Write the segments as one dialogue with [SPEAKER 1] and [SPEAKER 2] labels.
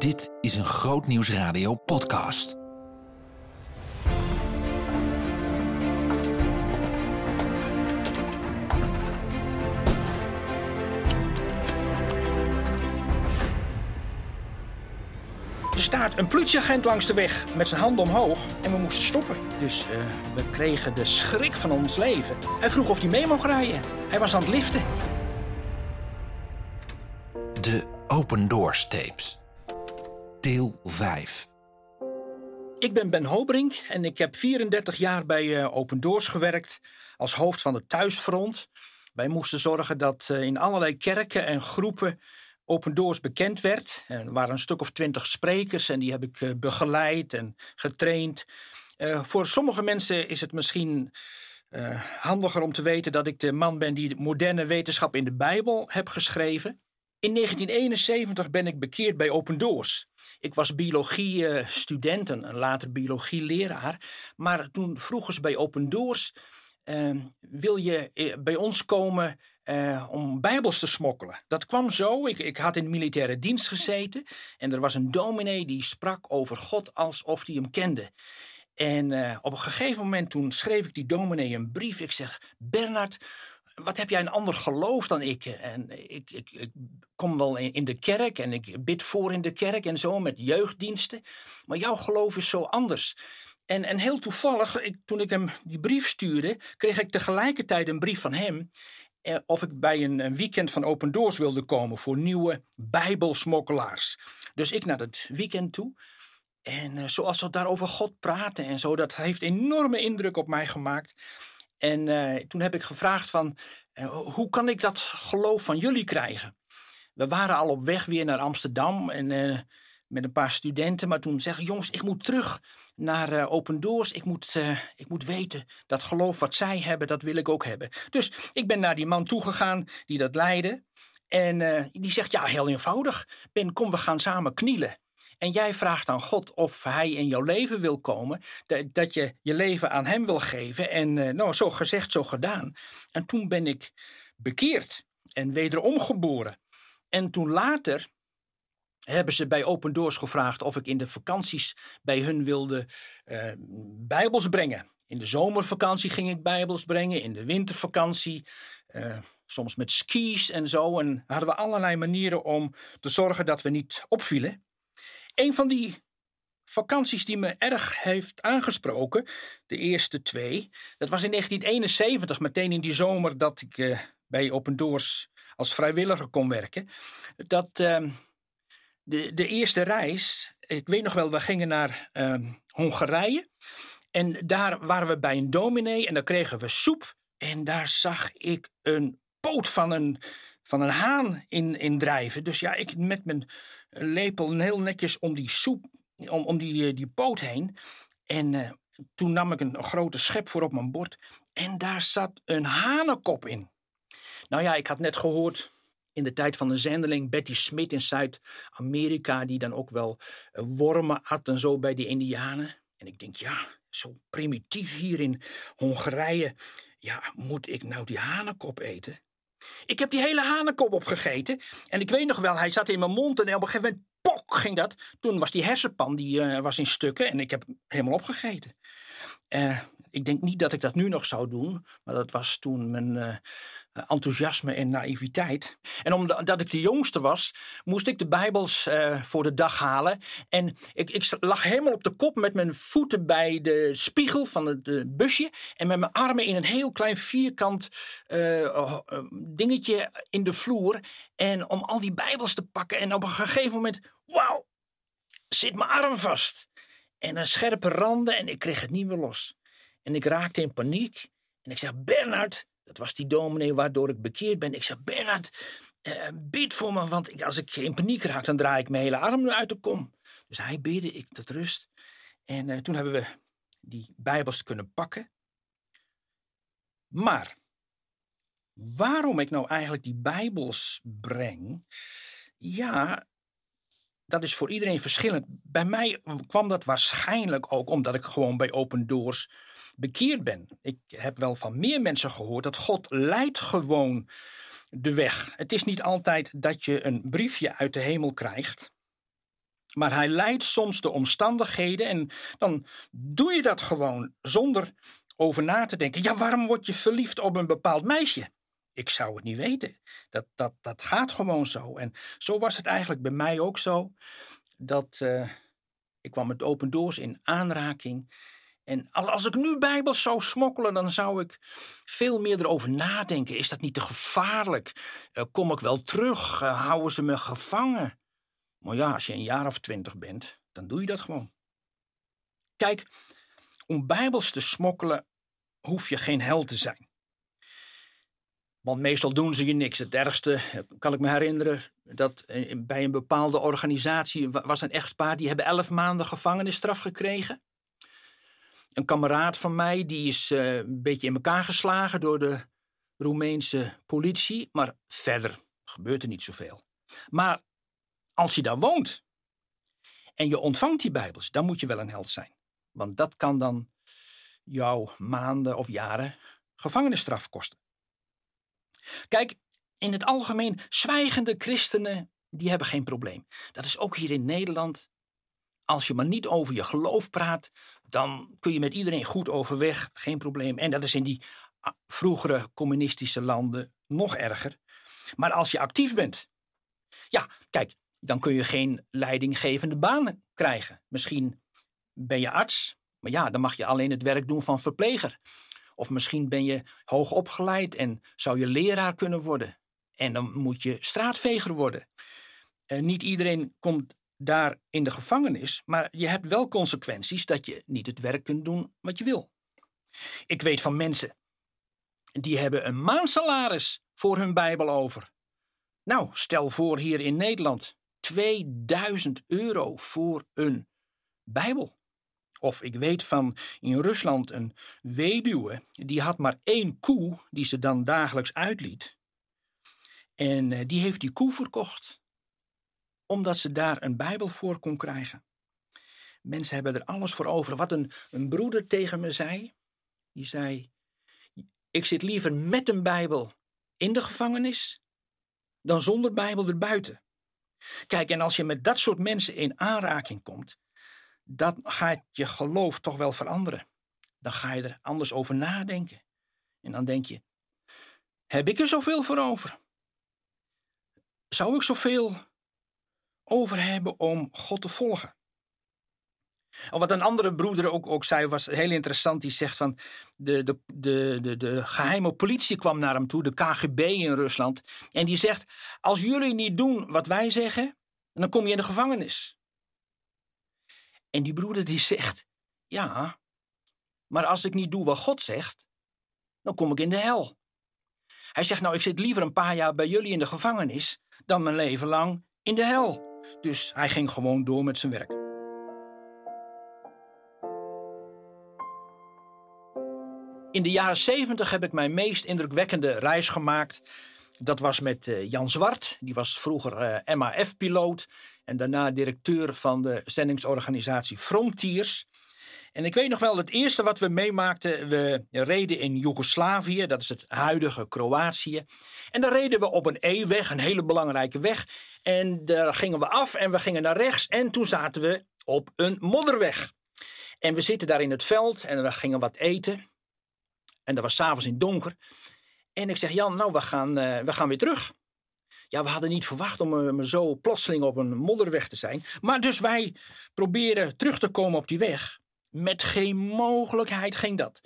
[SPEAKER 1] Dit is een Grootnieuwsradio podcast.
[SPEAKER 2] Er staat een politieagent langs de weg met zijn handen omhoog en we moesten stoppen. Dus eh, we kregen de schrik van ons leven. Hij vroeg of hij mee mocht rijden. Hij was aan het liften.
[SPEAKER 1] De Open Doors Tapes. Deel 5.
[SPEAKER 2] Ik ben Ben Hobrink en ik heb 34 jaar bij eh, Open Doors gewerkt als hoofd van het thuisfront. Wij moesten zorgen dat eh, in allerlei kerken en groepen Open Doors bekend werd. Er waren een stuk of twintig sprekers en die heb ik eh, begeleid en getraind. Voor sommige mensen is het misschien handiger om te weten dat ik de man ben die de moderne wetenschap in de Bijbel heb geschreven. In 1971 ben ik bekeerd bij Open Doors. Ik was biologie-student en later biologie-leraar. Maar toen vroegen ze bij Open Doors: uh, Wil je bij ons komen uh, om Bijbels te smokkelen. Dat kwam zo. Ik, ik had in de militaire dienst gezeten. En er was een dominee die sprak over God alsof hij hem kende. En uh, op een gegeven moment toen schreef ik die dominee een brief. Ik zeg, Bernard, wat heb jij een ander geloof dan ik? En ik, ik, ik kom wel in, de kerk en ik bid voor in de kerk en zo met jeugddiensten. Maar jouw geloof is zo anders. En, en heel toevallig, ik, toen ik hem die brief stuurde, kreeg ik tegelijkertijd een brief van hem. Eh, of ik bij een, een, weekend van Open Doors wilde komen voor nieuwe bijbelsmokkelaars. Dus ik naar het weekend toe. En uh, zoals ze daarover God praten en zo, dat heeft enorme indruk op mij gemaakt. En uh, toen heb ik gevraagd van, hoe kan ik dat geloof van jullie krijgen? We waren al op weg weer naar Amsterdam en met een paar studenten. Maar toen zeggen jongens, ik moet terug naar Open Doors. Ik moet, ik moet weten dat geloof wat zij hebben, dat wil ik ook hebben. Dus ik ben naar die man toegegaan die dat leidde. En die zegt, ja, heel eenvoudig. Ben, kom, we gaan samen knielen. En jij vraagt aan God of hij in jouw leven wil komen. Dat, je je leven aan hem wil geven. En nou, zo gezegd, zo gedaan. En toen ben ik bekeerd en wederom geboren. En toen later hebben ze bij Open Doors gevraagd of ik in de vakanties bij hun wilde uh, bijbels brengen. In de zomervakantie ging ik bijbels brengen, in de wintervakantie, uh, soms met skis en zo. En hadden we allerlei manieren om te zorgen dat we niet opvielen. Een van die vakanties die me erg heeft aangesproken, de eerste twee, dat was in 1971, meteen in die zomer dat ik uh, bij Open Doors als vrijwilliger kon werken. Dat de, de eerste reis, ik weet nog wel, we gingen naar uh, Hongarije. En daar waren we bij een dominee en daar kregen we soep. En daar zag ik een poot van een, van een haan in, in drijven. Dus ja, ik met mijn lepel heel netjes om die soep, om, om die, eh, die poot heen. En uh, toen nam ik een, een grote schep voor op mijn bord. En daar zat een hanenkop in. Nou ja, ik had net gehoord in de tijd van de zendeling Betty Smith in Zuid-Amerika, die dan ook wel eh, wormen at en zo bij die Indianen. En ik denk, ja, zo primitief hier in Hongarije, ja, moet ik nou die hanenkop eten? Ik heb die hele hanenkop opgegeten en ik weet nog wel, hij zat in mijn mond en op een gegeven moment, pok, ging dat. Toen was die hersenpan, die uh, was in stukken en ik heb helemaal opgegeten. Uh, ik denk niet dat ik dat nu nog zou doen, maar dat was toen mijn uh, enthousiasme en naïviteit. En omdat ik de jongste was, moest ik de Bijbels uh, voor de dag halen. En ik, ik, lag helemaal op de kop met mijn voeten bij de spiegel van het uh, busje. En met mijn armen in een heel klein vierkant dingetje in de vloer. En om al die Bijbels te pakken. En op een gegeven moment, wauw, zit mijn arm vast. En een scherpe randen en ik kreeg het niet meer los. En ik raakte in paniek. En ik zeg, Bernard, dat was die dominee waardoor ik bekeerd ben. Ik zeg, Bernard, uh, bid voor me, want ik, als ik in paniek raak, dan draai ik mijn hele arm uit de kom. Dus hij bidde, ik tot rust. En uh, toen hebben we die bijbels kunnen pakken. Maar, waarom ik nou eigenlijk die bijbels breng? Ja, dat is voor iedereen verschillend. Bij mij kwam dat waarschijnlijk ook omdat ik gewoon bij Open Doors bekeerd ben. Ik heb wel van meer mensen gehoord dat God leidt gewoon de weg. Het is niet altijd dat je een briefje uit de hemel krijgt Maar hij leidt soms de omstandigheden en dan doe je dat gewoon zonder over na te denken. Ja, waarom word je verliefd op een bepaald meisje? Ik zou het niet weten. Dat, dat, dat gaat gewoon zo. En zo was het eigenlijk bij mij ook zo. Dat uh, ik kwam met open doors in aanraking. En als ik nu Bijbels zou smokkelen, dan zou ik veel meer erover nadenken. Is dat niet te gevaarlijk? Uh, kom ik wel terug? Uh, houden ze me gevangen? Maar ja, als je een jaar of twintig bent, dan doe je dat gewoon. Kijk, om Bijbels te smokkelen hoef je geen held te zijn. Want meestal doen ze je niks. Het ergste, kan ik me herinneren, dat bij een bepaalde organisatie was een echtpaar, die hebben elf maanden gevangenisstraf gekregen. Een kameraad van mij, die is uh, een beetje in elkaar geslagen door de Roemeense politie. Maar verder gebeurt er niet zoveel. Maar als je daar woont en je ontvangt die Bijbels, dan moet je wel een held zijn. Want dat kan dan jou maanden of jaren gevangenisstraf kosten. Kijk, in het algemeen, zwijgende christenen, die hebben geen probleem. Dat is ook hier in Nederland. Als je maar niet over je geloof praat, dan kun je met iedereen goed overweg, geen probleem. En dat is in die ah, vroegere communistische landen nog erger. Maar als je actief bent, ja, kijk, dan kun je geen leidinggevende baan krijgen. Misschien ben je arts, maar ja, dan mag je alleen het werk doen van verpleger. Of misschien ben je hoog opgeleid en zou je leraar kunnen worden. En dan moet je straatveger worden. En niet iedereen komt daar in de gevangenis, maar je hebt wel consequenties dat je niet het werk kunt doen wat je wil. Ik weet van mensen die hebben een maandsalaris voor hun Bijbel over. Nou, stel voor hier in Nederland 2000 euro voor een Bijbel. Of ik weet van in Rusland een weduwe, die had maar één koe die ze dan dagelijks uitliet. En eh, die heeft die koe verkocht, omdat ze daar een Bijbel voor kon krijgen. Mensen hebben er alles voor over. Wat een, een broeder tegen me zei, die zei, ik zit liever met een Bijbel in de gevangenis dan zonder Bijbel erbuiten. Kijk, en als je met dat soort mensen in aanraking komt, dan gaat je geloof toch wel veranderen. Dan ga je er anders over nadenken. En dan denk je: heb ik er zoveel voor over? Zou ik zoveel over hebben om God te volgen? Of wat een andere broeder ook, ook zei, was heel interessant. Die zegt van, de, de, de, de, de geheime politie kwam naar hem toe, de KGB in Rusland. En die zegt, als jullie niet doen wat wij zeggen, dan kom je in de gevangenis. En die broeder die zegt, ja, maar als ik niet doe wat God zegt, dan kom ik in de hel. Hij zegt, nou, ik zit liever een paar jaar bij jullie in de gevangenis dan mijn leven lang in de hel. Dus hij ging gewoon door met zijn werk. In de jaren zeventig heb ik mijn meest indrukwekkende reis gemaakt. Dat was met eh, Jan Zwart, die was vroeger uh, MAF-piloot en daarna directeur van de zendingsorganisatie Frontiers. En ik weet nog wel, het eerste wat we meemaakten, we reden in Joegoslavië, dat is het huidige Kroatië. En daar reden we op een E-weg, een hele belangrijke weg. En daar gingen we af en we gingen naar rechts en toen zaten we op een modderweg. En we zitten daar in het veld en we gingen wat eten. En dat was s'avonds in donker. En ik zeg, Jan, nou, we gaan, uh, we gaan weer terug. Ja, we hadden niet verwacht om uh, zo plotseling op een modderweg te zijn. Maar dus wij proberen terug te komen op die weg. Met geen mogelijkheid ging dat.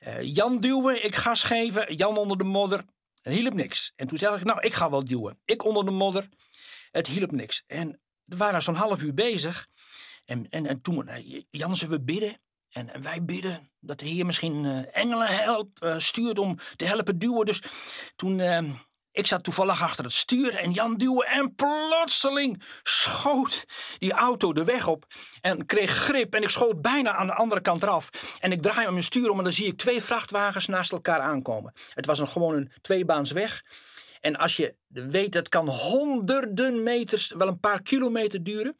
[SPEAKER 2] Uh, Jan duwen, ik gas geven, Jan onder de modder. Het hielp niks. En toen zei ik, nou, ik ga wel duwen. Ik onder de modder. Het hielp niks. En we waren zo'n half uur bezig. En, en, en toen, Jan, zullen we bidden? En, wij bidden dat de Heer misschien engelen helpt, stuurt om te helpen duwen. Dus toen, uh, ik zat toevallig achter het stuur en Jan duwen en plotseling schoot die auto de weg op en kreeg grip en ik schoot bijna aan de andere kant eraf. En ik draai mijn stuur om en dan zie ik twee vrachtwagens naast elkaar aankomen. Het was een, gewoon een tweebaans weg. En als je weet, dat kan honderden meters, wel een paar kilometer duren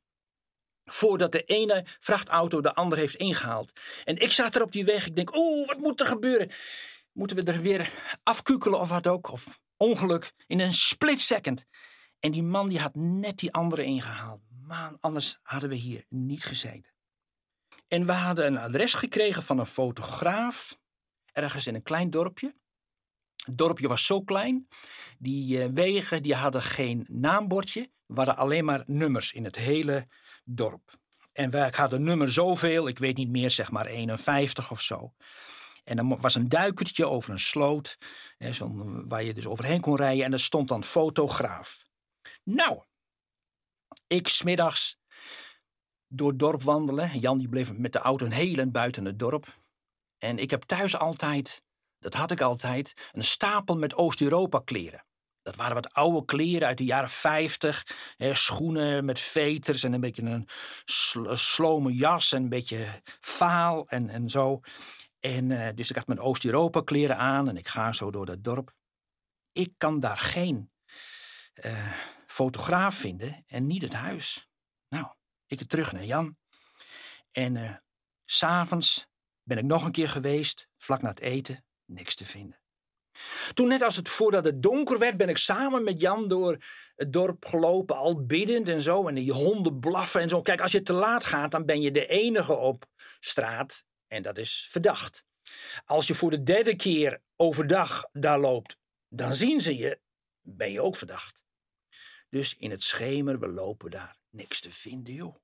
[SPEAKER 2] voordat de ene vrachtauto de ander heeft ingehaald. En ik zat er op die weg. Ik denk, oeh, wat moet er gebeuren? Moeten we er weer afkukelen of wat ook? Of ongeluk in een split second. En die man die had net die andere ingehaald. man, anders hadden we hier niet gezeten. En we hadden een adres gekregen van een fotograaf, ergens in een klein dorpje. Het dorpje was zo klein, die uh, wegen die hadden geen naambordje, waren alleen maar nummers in het hele dorp. En wij hadden nummer zoveel, ik weet niet meer, zeg maar 51 of zo. En dan was een duikertje over een sloot, hè, waar je dus overheen kon rijden. En er stond dan fotograaf. Nou, ik smiddags door het dorp wandelen. Jan die bleef met de auto een heel en buiten het dorp. En ik heb thuis altijd, dat had ik altijd, een stapel met Oost-Europa kleren. Dat waren wat oude kleren uit de jaren 50. Hè, schoenen met veters en een beetje een slome jas en een beetje vaal en, en zo. En uh, dus ik had mijn Oost-Europa kleren aan en ik ga zo door dat dorp. Ik kan daar geen uh, fotograaf vinden en niet het huis. Nou, ik terug naar Jan. En uh, s'avonds ben ik nog een keer geweest, vlak na het eten, niks te vinden. Toen net als het voordat het donker werd, ben ik samen met Jan door het dorp gelopen, al biddend en zo. En die honden blaffen en zo. Kijk, als je te laat gaat, dan ben je de enige op straat. En dat is verdacht. Als je voor de derde keer overdag daar loopt, dan zien ze je, ben je ook verdacht. Dus in het schemer, we lopen daar niks te vinden, joh.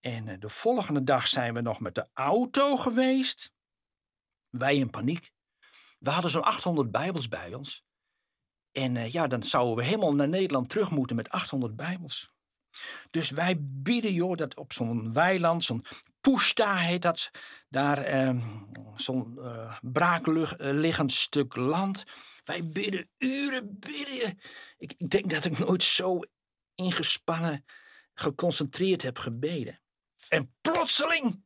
[SPEAKER 2] En eh, de volgende dag zijn we nog met de auto geweest. Wij in paniek. We hadden zo'n 800 Bijbels bij ons. En uh, ja, dan zouden we helemaal naar Nederland terug moeten met 800 Bijbels. Dus wij bieden, joh, dat op zo'n weiland, zo'n Pushta heet dat, daar eh, zo'n uh, braakliggend stuk land. Wij bidden uren, bidden. Ik, ik denk dat ik nooit zo ingespannen, geconcentreerd heb gebeden. En plotseling,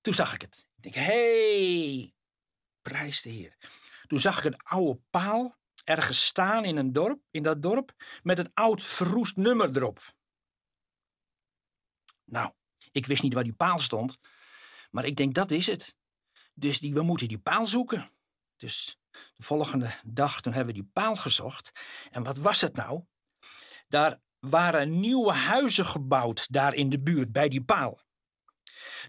[SPEAKER 2] toen zag ik het. Ik denk, hey, prijs de Heer. Toen zag ik een oude paal ergens staan in een dorp, in dat dorp, met een oud verroest nummer erop. Nou, ik wist niet waar die paal stond, maar ik denk dat is het. Dus die, we moeten die paal zoeken. Dus de volgende dag toen hebben we die paal gezocht. En wat was het nou? Daar waren nieuwe huizen gebouwd daar in de buurt bij die paal.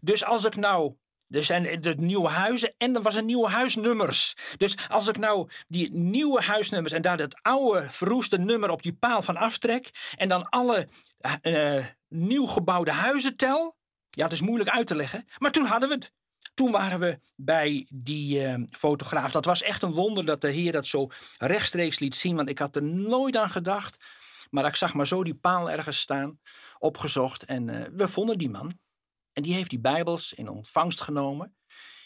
[SPEAKER 2] Dus als ik nou er zijn de nieuwe huizen en er was een nieuwe huisnummers. Dus als ik nou die nieuwe huisnummers en daar het oude verroeste nummer op die paal van aftrek. en dan alle uh, nieuw gebouwde huizen tel. Ja, het is moeilijk uit te leggen. Maar toen hadden we het. Toen waren we bij die uh, fotograaf. Dat was echt een wonder dat de Heer dat zo rechtstreeks liet zien. Want ik had er nooit aan gedacht. Maar ik zag maar zo die paal ergens staan, opgezocht. En uh, we vonden die man. En die heeft die Bijbels in ontvangst genomen.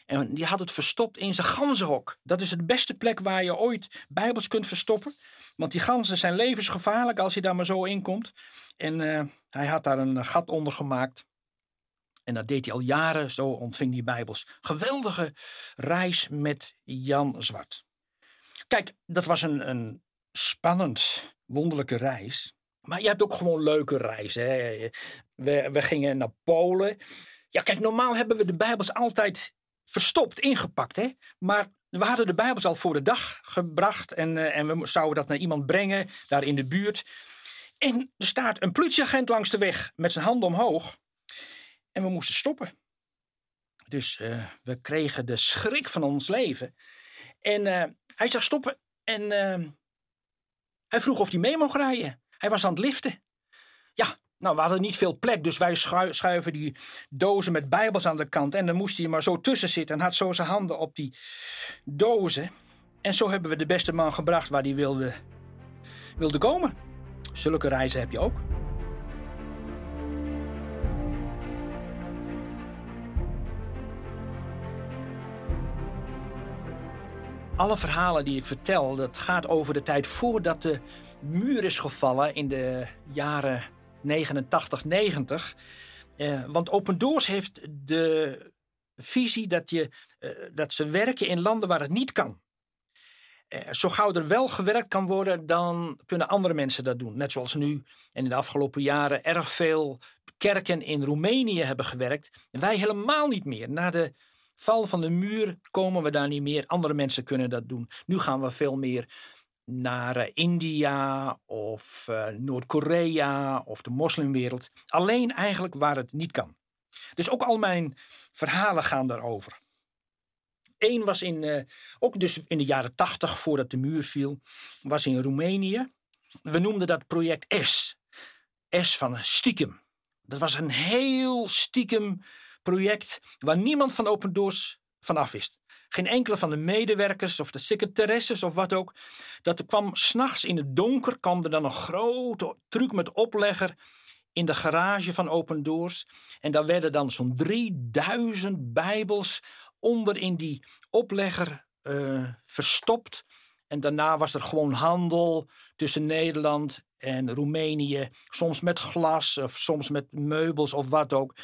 [SPEAKER 2] En die had het verstopt in zijn ganzenhok. Dat is de beste plek waar je ooit Bijbels kunt verstoppen. Want die ganzen zijn levensgevaarlijk als je daar maar zo in komt. En uh, hij had daar een gat onder gemaakt. En dat deed hij al jaren, zo ontving hij Bijbels. Geweldige reis met Jan Zwart. Kijk, dat was een, een spannend, wonderlijke reis. Maar je hebt ook gewoon leuke reizen. Hè? We, we gingen naar Polen. Ja, kijk, normaal hebben we de Bijbels altijd verstopt, ingepakt. Hè? Maar we hadden de Bijbels al voor de dag gebracht. En, uh, en we zouden dat naar iemand brengen, daar in de buurt. En er staat een politieagent langs de weg met zijn handen omhoog. En we moesten stoppen. Dus uh, we kregen de schrik van ons leven. En uh, hij zag stoppen en hij vroeg of hij mee mocht rijden. Hij was aan het liften. Ja, nou, we hadden niet veel plek, dus wij schuiven die dozen met bijbels aan de kant. En dan moest hij maar zo tussen zitten en had zo zijn handen op die dozen. En zo hebben we de beste man gebracht waar hij wilde, wilde komen. Zulke reizen heb je ook. alle verhalen die ik vertel, dat gaat over de tijd voordat de muur is gevallen in de jaren 89, 90. Uh, want Open Doors heeft de visie dat, je, uh, dat ze werken in landen waar het niet kan. Uh, zo gauw er wel gewerkt kan worden, dan kunnen andere mensen dat doen. Net zoals nu en in de afgelopen jaren erg veel kerken in Roemenië hebben gewerkt. Wij helemaal niet meer. Na de val van de muur komen we daar niet meer. Andere mensen kunnen dat doen. Nu gaan we veel meer naar eh, India of uh, Noord-Korea of de moslimwereld. Alleen eigenlijk waar het niet kan. Dus ook al mijn verhalen gaan daarover. Eén was in, uh, ook dus in de jaren tachtig, voordat de muur viel, was in Roemenië. We noemden dat project S. S van stiekem. Dat was een heel stiekem project waar niemand van Open Doors vanaf wist. Geen enkele van de medewerkers of de secretaresses of wat ook. Dat er kwam s'nachts in het donker, kwam er dan een grote truc met oplegger in de garage van Open Doors. En daar werden dan zo'n 3000 Bijbels onder in die oplegger uh, verstopt. En daarna was er gewoon handel tussen Nederland en Roemenië. Soms met glas of soms met meubels of wat ook.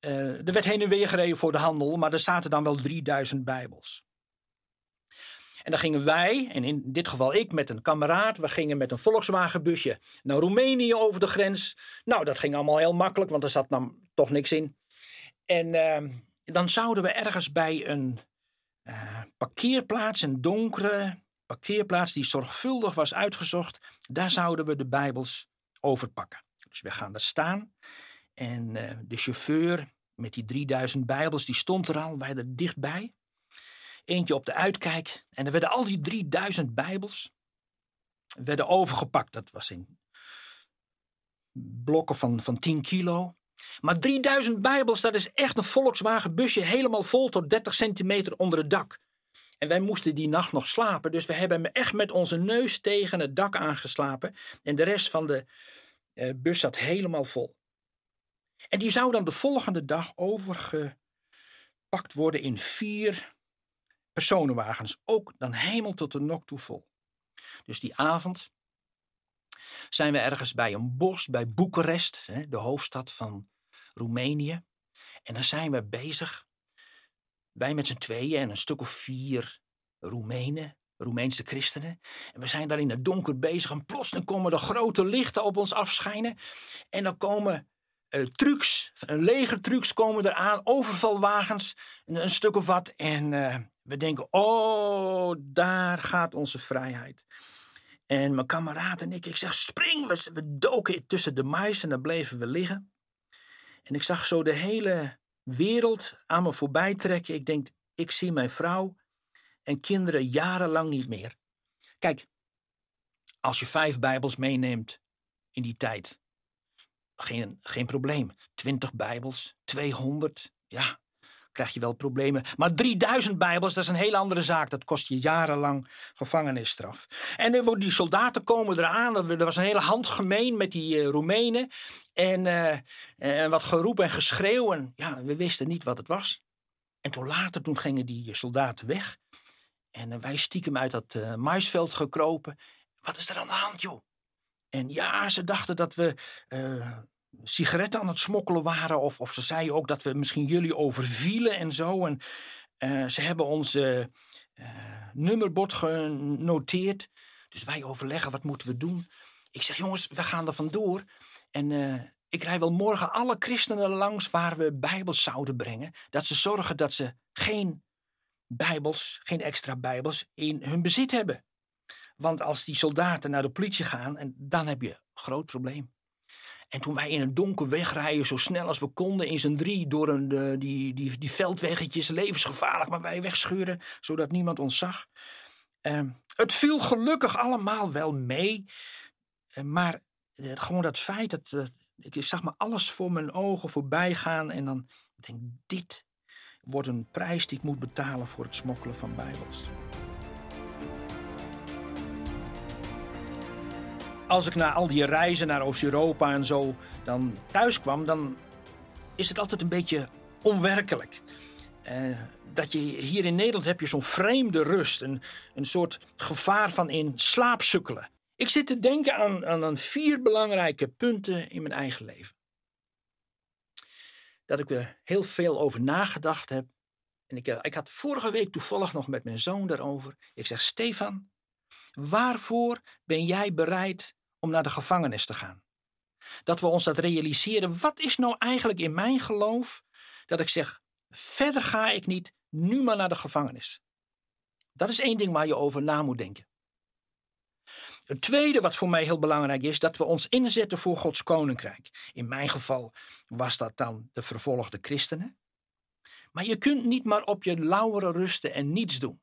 [SPEAKER 2] Uh, er werd heen en weer gereden voor de handel, maar er zaten dan wel 3000 Bijbels. En dan gingen wij, en in dit geval ik met een kameraad, we gingen met een Volkswagenbusje naar Roemenië over de grens. Nou, dat ging allemaal heel makkelijk, want er zat dan toch niks in. En uh, dan zouden we ergens bij een uh, parkeerplaats, een donkere parkeerplaats die zorgvuldig was uitgezocht, daar zouden we de Bijbels overpakken. Dus we gaan daar staan en uh, de chauffeur met die 3000 Bijbels, die stond er al, wij er dichtbij. Eentje op de uitkijk en er werden al die 3000 Bijbels werden overgepakt. Dat was in blokken van, van 10 kilo. Maar 3000 Bijbels, dat is echt een Volkswagen busje helemaal vol tot 30 centimeter onder het dak. En wij moesten die nacht nog slapen, dus we hebben echt met onze neus tegen het dak aangeslapen. En de rest van de uh, bus zat helemaal vol. En die zou dan de volgende dag overgepakt worden in vier personenwagens. Ook dan hemel tot de nok toe vol. Dus die avond zijn we ergens bij een bos, bij Boekarest, de hoofdstad van Roemenië. En dan zijn we bezig, wij met z'n tweeën en een stuk of vier Roemenen, Roemeense christenen. En we zijn daar in het donker bezig en plotseling komen er grote lichten op ons afschijnen. En dan komen uh, trucks, legertrucs komen eraan, overvalwagens, een, stuk of wat. En uh, we denken, oh, daar gaat onze vrijheid. En mijn kameraad en ik, ik zeg, spring, we, we doken tussen de mais en dan bleven we liggen. En ik zag zo de hele wereld aan me voorbij trekken. Ik denk, ik zie mijn vrouw en kinderen jarenlang niet meer. Kijk, als je vijf Bijbels meeneemt in die tijd, geen, geen probleem. 20 Bijbels, 200, ja, krijg je wel problemen. Maar 3000 Bijbels, dat is een hele andere zaak. Dat kost je jarenlang gevangenisstraf. En die soldaten komen eraan. Er was een hele handgemeen met die uh, Roemenen. En, uh, en wat geroep en geschreeuw. En ja, we wisten niet wat het was. En toen later, toen gingen die soldaten weg. En wij stiekem uit dat maisveld gekropen. Wat is er aan de hand, joh? En ja, ze dachten dat we sigaretten aan het smokkelen waren. Of, of ze zeiden ook dat we misschien jullie overvielen en zo. En uh, ze hebben ons uh, nummerbord genoteerd. Dus wij overleggen, wat moeten we doen? Ik zeg, jongens, we gaan er vandoor. En ik rij wel morgen alle christenen langs waar we bijbels zouden brengen. Dat ze zorgen dat ze geen bijbels, geen extra bijbels in hun bezit hebben. Want als die soldaten naar de politie gaan, en dan heb je een groot probleem. En toen wij in een donker wegrijden, zo snel als we konden, in z'n drie door een, de, die, die, die veldweggetjes, levensgevaarlijk, maar wij wegscheuren, zodat niemand ons zag. Uh, het viel gelukkig allemaal wel mee. Uh, maar uh, gewoon dat feit dat ik zag maar alles voor mijn ogen voorbij gaan. En dan denk ik, dit wordt een prijs die ik moet betalen voor het smokkelen van Bijbels. Als ik na al die reizen naar Oost-Europa en zo dan thuis kwam, dan is het altijd een beetje onwerkelijk. Uh, dat je hier in Nederland heb je zo'n vreemde rust, een, een soort gevaar van in slaap sukkelen. Ik zit te denken aan, aan, aan vier belangrijke punten in mijn eigen leven. Dat ik er heel veel over nagedacht heb. En ik, ik had vorige week toevallig nog met mijn zoon daarover. Ik zeg, Stefan, waarvoor ben jij bereid om naar de gevangenis te gaan. Dat we ons dat realiseren. Wat is nou eigenlijk in mijn geloof dat ik zeg: verder ga ik niet, nu maar naar de gevangenis. Dat is één ding waar je over na moet denken. Het tweede wat voor mij heel belangrijk is, dat we ons inzetten voor Gods koninkrijk. In mijn geval was dat dan de vervolgde christenen. Maar je kunt niet maar op je lauweren rusten en niets doen.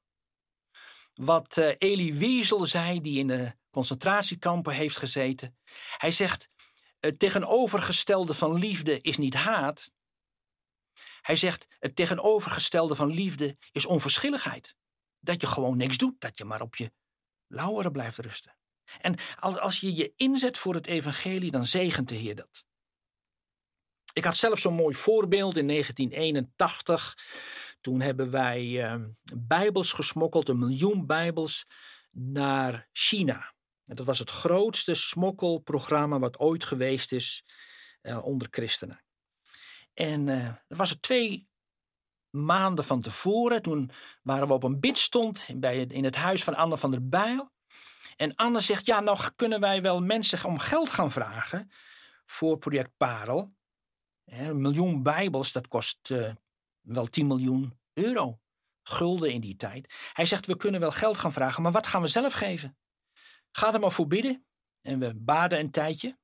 [SPEAKER 2] Wat uh, Elie Wiesel zei, die in de concentratiekampen heeft gezeten. Hij zegt, het tegenovergestelde van liefde is niet haat. Hij zegt, het tegenovergestelde van liefde is onverschilligheid. Dat je gewoon niks doet, dat je maar op je lauweren blijft rusten. En als, als je je inzet voor het evangelie, dan zegent de Heer dat. Ik had zelf zo'n mooi voorbeeld in 1981. Toen hebben wij uh, bijbels gesmokkeld, een miljoen bijbels, naar China. En dat was het grootste smokkelprogramma wat ooit geweest is uh, onder christenen. En uh, dat was het twee maanden van tevoren. Toen waren we op een bidstond bij, in het huis van Anne van der Bijl. En Anne zegt, ja, nou kunnen wij wel mensen om geld gaan vragen voor project Parel. Een miljoen bijbels, dat kost uh, wel 10 miljoen euro. Gulden in die tijd. Hij zegt, we kunnen wel geld gaan vragen, maar wat gaan we zelf geven? Ga er maar voor bidden. En we baden een tijdje.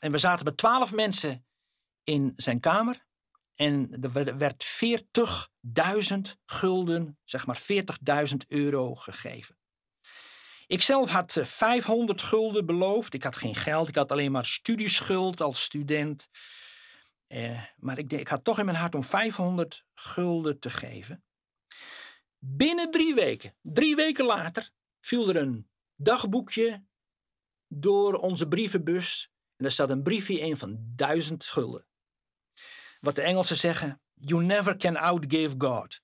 [SPEAKER 2] En we zaten met twaalf mensen in zijn kamer. En er werd 40.000 gulden, zeg maar 40.000 euro gegeven. Ik zelf had 500 eh, gulden beloofd. Ik had geen geld, ik had alleen maar studieschuld als student. Eh, maar ik, ik had toch in mijn hart om 500 gulden te geven. Binnen drie weken, drie weken later, viel er een dagboekje door onze brievenbus. En daar staat een briefje in van duizend gulden. Wat de Engelsen zeggen: You never can outgive God.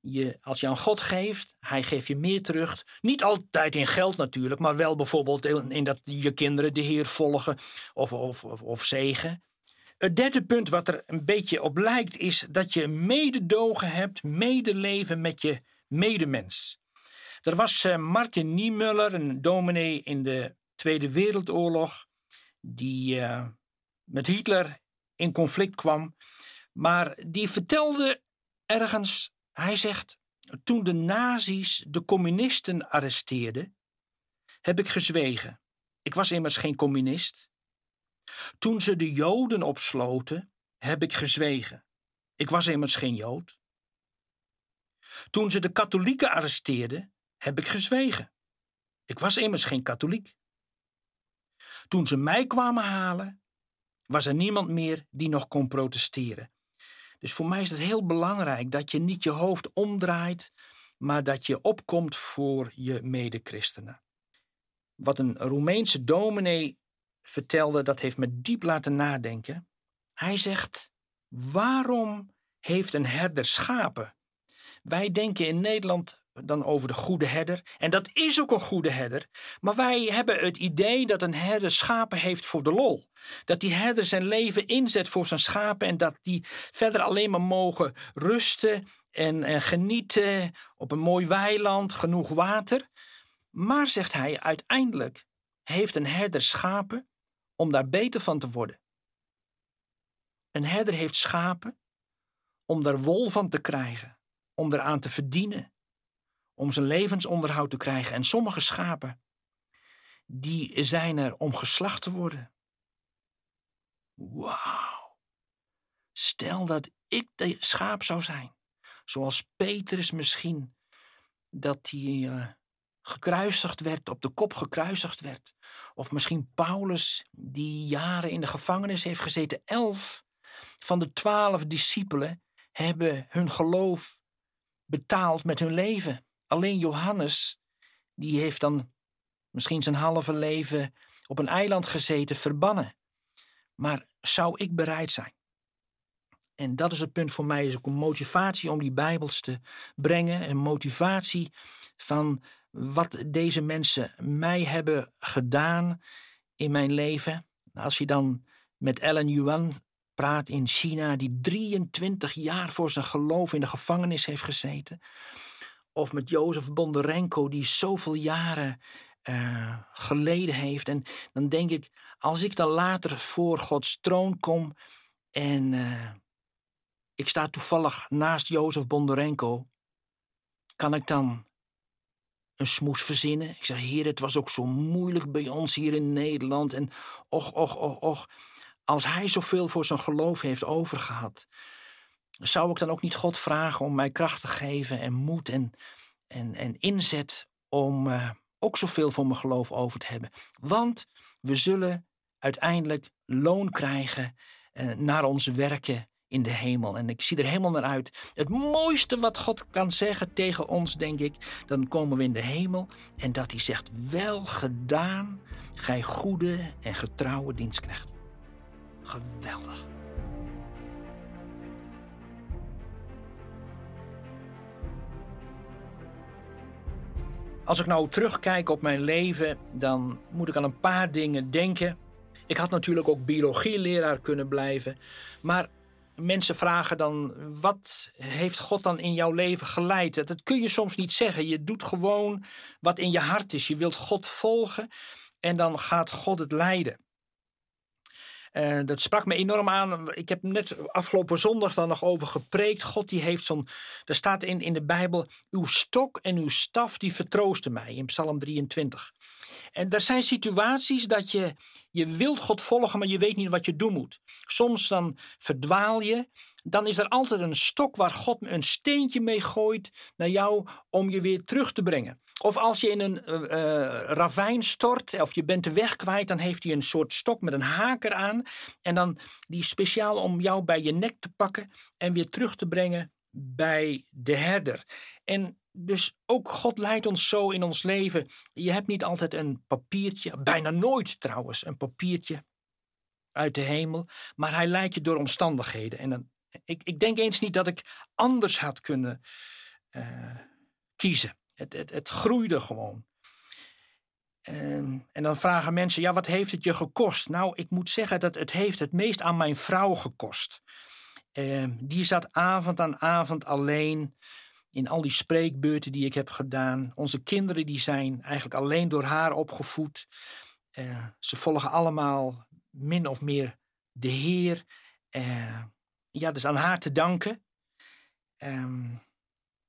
[SPEAKER 2] Je, als je aan God geeft, hij geeft je meer terug. Niet altijd in geld natuurlijk, maar wel bijvoorbeeld in, dat je kinderen de Heer volgen of, of, of zegen. Het derde punt wat er een beetje op lijkt is dat je mededogen hebt, medeleven met je medemens. Er was uh, Martin Niemöller, een dominee in de Tweede Wereldoorlog, die uh, met Hitler in conflict kwam. Maar die vertelde ergens, hij zegt, toen de nazi's de communisten arresteerden, heb ik gezwegen. Ik was immers geen communist. Toen ze de Joden opsloten, heb ik gezwegen. Ik was immers geen Jood. Toen ze de katholieken arresteerden, heb ik gezwegen. Ik was immers geen katholiek. Toen ze mij kwamen halen, was er niemand meer die nog kon protesteren. Dus voor mij is het heel belangrijk dat je niet je hoofd omdraait, maar dat je opkomt voor je medechristenen. Wat een Roemeense dominee vertelde, dat heeft me diep laten nadenken. Hij zegt: Waarom heeft een herder schapen? Wij denken in Nederland dan over de goede herder. En dat is ook een goede herder. Maar wij hebben het idee dat een herder schapen heeft voor de lol. Dat die herder zijn leven inzet voor zijn schapen en dat die verder alleen maar mogen rusten en, en genieten op een mooi weiland, genoeg water. Maar, zegt hij, uiteindelijk heeft een herder schapen om daar beter van te worden. Een herder heeft schapen om daar wol van te krijgen, om eraan te verdienen, om zijn levensonderhoud te krijgen. En sommige schapen, die zijn er om geslacht te worden. Wauw. Stel dat ik de schaap zou zijn, zoals Petrus misschien, dat hij uh, gekruisigd werd, op de kop gekruisigd werd. Of misschien Paulus, die jaren in de gevangenis heeft gezeten. Elf van de twaalf discipelen hebben hun geloof betaald met hun leven. Alleen Johannes, die heeft dan misschien zijn halve leven op een eiland gezeten, verbannen. Maar zou ik bereid zijn? En dat is het punt voor mij, is ook een motivatie om die Bijbels te brengen. Een motivatie van wat deze mensen mij hebben gedaan in mijn leven. Als je dan met Ellen Yuan praat in China, die 23 jaar voor zijn geloof in de gevangenis heeft gezeten. Of met Jozef Bondarenko, die zoveel jaren uh, geleden heeft. En dan denk ik, als ik dan later voor Gods troon kom en uh, ik sta toevallig naast Jozef Bondarenko, kan ik dan een smoes verzinnen. Ik zeg, heer, het was ook zo moeilijk bij ons hier in Nederland. En och, och, och, och. Als hij zoveel voor zijn geloof heeft overgehad, zou ik dan ook niet God vragen om mij kracht te geven en moed en, en, en inzet om uh, ook zoveel voor mijn geloof over te hebben? Want we zullen uiteindelijk loon krijgen uh, naar onze werken in de hemel. En ik zie er helemaal naar uit. Het mooiste wat God kan zeggen tegen ons, denk ik, dan komen we in de hemel en dat hij zegt: Wel gedaan, gij goede en getrouwe dienstknecht. Geweldig. Als ik nou terugkijk op mijn leven, dan moet ik aan een paar dingen denken. Ik had natuurlijk ook biologieleraar kunnen blijven. Maar mensen vragen dan: wat heeft God dan in jouw leven geleid? Dat kun je soms niet zeggen. Je doet gewoon wat in je hart is. Je wilt God volgen en dan gaat God het leiden. Uh, dat sprak me enorm aan. Ik heb net afgelopen zondag dan nog over gepreekt. God die heeft zo'n. Er staat in, in de Bijbel: Uw stok en uw staf die vertroosten mij. In Psalm 23. En er zijn situaties dat je. Je wilt God volgen, maar je weet niet wat je doen moet. Soms dan verdwaal je. Dan is er altijd een stok waar God een steentje mee gooit naar jou om je weer terug te brengen. Of als je in een uh, ravijn stort of je bent de weg kwijt, dan heeft hij een soort stok met een haker aan. En dan die speciaal om jou bij je nek te pakken en weer terug te brengen bij de herder. En dus ook God leidt ons zo in ons leven. Je hebt niet altijd een papiertje, bijna nooit trouwens, een papiertje uit de hemel. Maar hij leidt je door omstandigheden. En dan, ik, ik denk eens niet dat ik anders had kunnen uh, kiezen. Het, het, het groeide gewoon. En, en, dan vragen mensen, ja, wat heeft het je gekost? Nou, ik moet zeggen dat het heeft het meest aan mijn vrouw gekost. Uh, die zat avond aan avond alleen in al die spreekbeurten die ik heb gedaan. Onze kinderen die zijn eigenlijk alleen door haar opgevoed. Uh, ze volgen allemaal min of meer de Heer. Uh, ja, dus aan haar te danken. Um,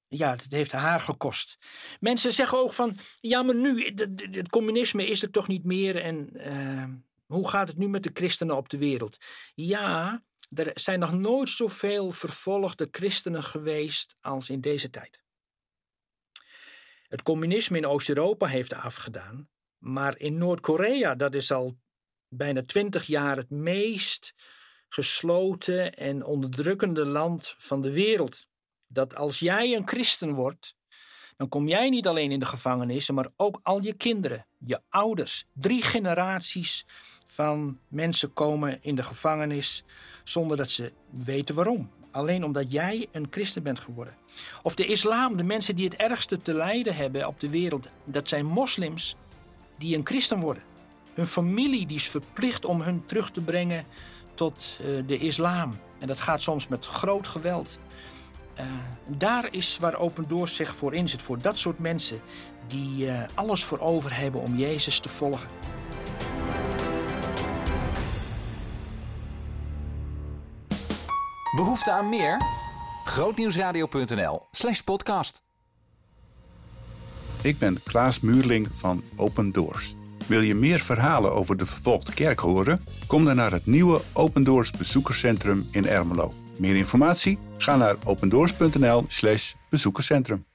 [SPEAKER 2] ja, het heeft haar gekost. Mensen zeggen ook van, ja, maar nu, het communisme is er toch niet meer en uh, hoe gaat het nu met de christenen op de wereld? Ja, er zijn nog nooit zoveel vervolgde christenen geweest als in deze tijd. Het communisme in Oost-Europa heeft afgedaan, maar in Noord-Korea, dat is al bijna twintig jaar het meest gesloten en onderdrukkende land van de wereld dat als jij een christen wordt, dan kom jij niet alleen in de gevangenis, maar ook al je kinderen, je ouders. Drie generaties van mensen komen in de gevangenis zonder dat ze weten waarom. Alleen omdat jij een christen bent geworden. Of de islam, de mensen die het ergste te lijden hebben op de wereld, dat zijn moslims die een christen worden. Hun familie die is verplicht om hun terug te brengen tot uh, de islam. En dat gaat soms met groot geweld. Uh, daar is waar Open Doors zich voor inzet. Voor dat soort mensen die uh, alles voor over hebben om Jezus te volgen.
[SPEAKER 1] Behoefte aan meer? Grootnieuwsradio.nl slash podcast.
[SPEAKER 3] Ik ben Klaas Muurling van Open Doors. Wil je meer verhalen over de vervolgde kerk horen? Kom dan naar het nieuwe Open Doors bezoekerscentrum in Ermelo. Meer informatie? Ga naar opendoors.nl/bezoekerscentrum.